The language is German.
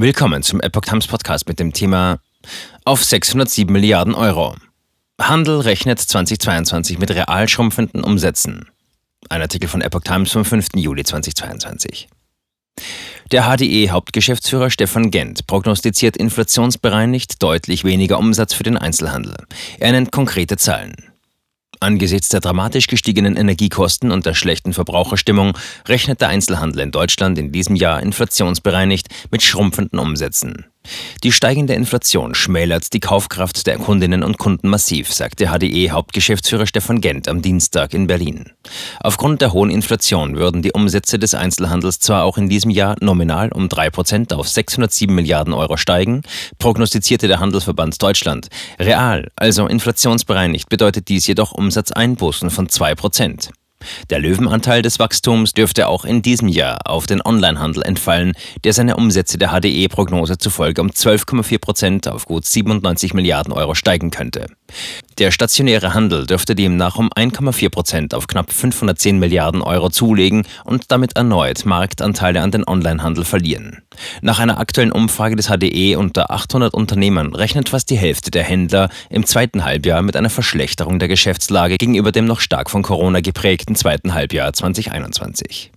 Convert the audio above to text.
Willkommen zum Epoch Times Podcast mit dem Thema Auf 607 Milliarden Euro. Handel rechnet 2022 mit real schrumpfenden Umsätzen. Ein Artikel von Epoch Times vom 5. Juli 2022. Der HDE-Hauptgeschäftsführer Stefan Gent prognostiziert inflationsbereinigt deutlich weniger Umsatz für den Einzelhandel. Er nennt konkrete Zahlen. Angesichts der dramatisch gestiegenen Energiekosten und der schlechten Verbraucherstimmung rechnet der Einzelhandel in Deutschland in diesem Jahr inflationsbereinigt mit schrumpfenden Umsätzen. Die steigende Inflation schmälert die Kaufkraft der Kundinnen und Kunden massiv, sagte HDE-Hauptgeschäftsführer Stefan Gent am Dienstag in Berlin. Aufgrund der hohen Inflation würden die Umsätze des Einzelhandels zwar auch in diesem Jahr nominal um 3% auf 607 Milliarden Euro steigen, prognostizierte der Handelsverband Deutschland. Real, also inflationsbereinigt, bedeutet dies jedoch Umsatzeinbußen von 2%. Der Löwenanteil des Wachstums dürfte auch in diesem Jahr auf den Onlinehandel entfallen, der seine Umsätze der HDE-Prognose zufolge um 12,4 Prozent auf gut 97 Milliarden Euro steigen könnte. Der stationäre Handel dürfte demnach um 1,4 Prozent auf knapp 510 Milliarden Euro zulegen und damit erneut Marktanteile an den Onlinehandel verlieren. Nach einer aktuellen Umfrage des HDE unter 800 Unternehmen rechnet fast die Hälfte der Händler im zweiten Halbjahr mit einer Verschlechterung der Geschäftslage gegenüber dem noch stark von Corona geprägten zweiten Halbjahr 2021.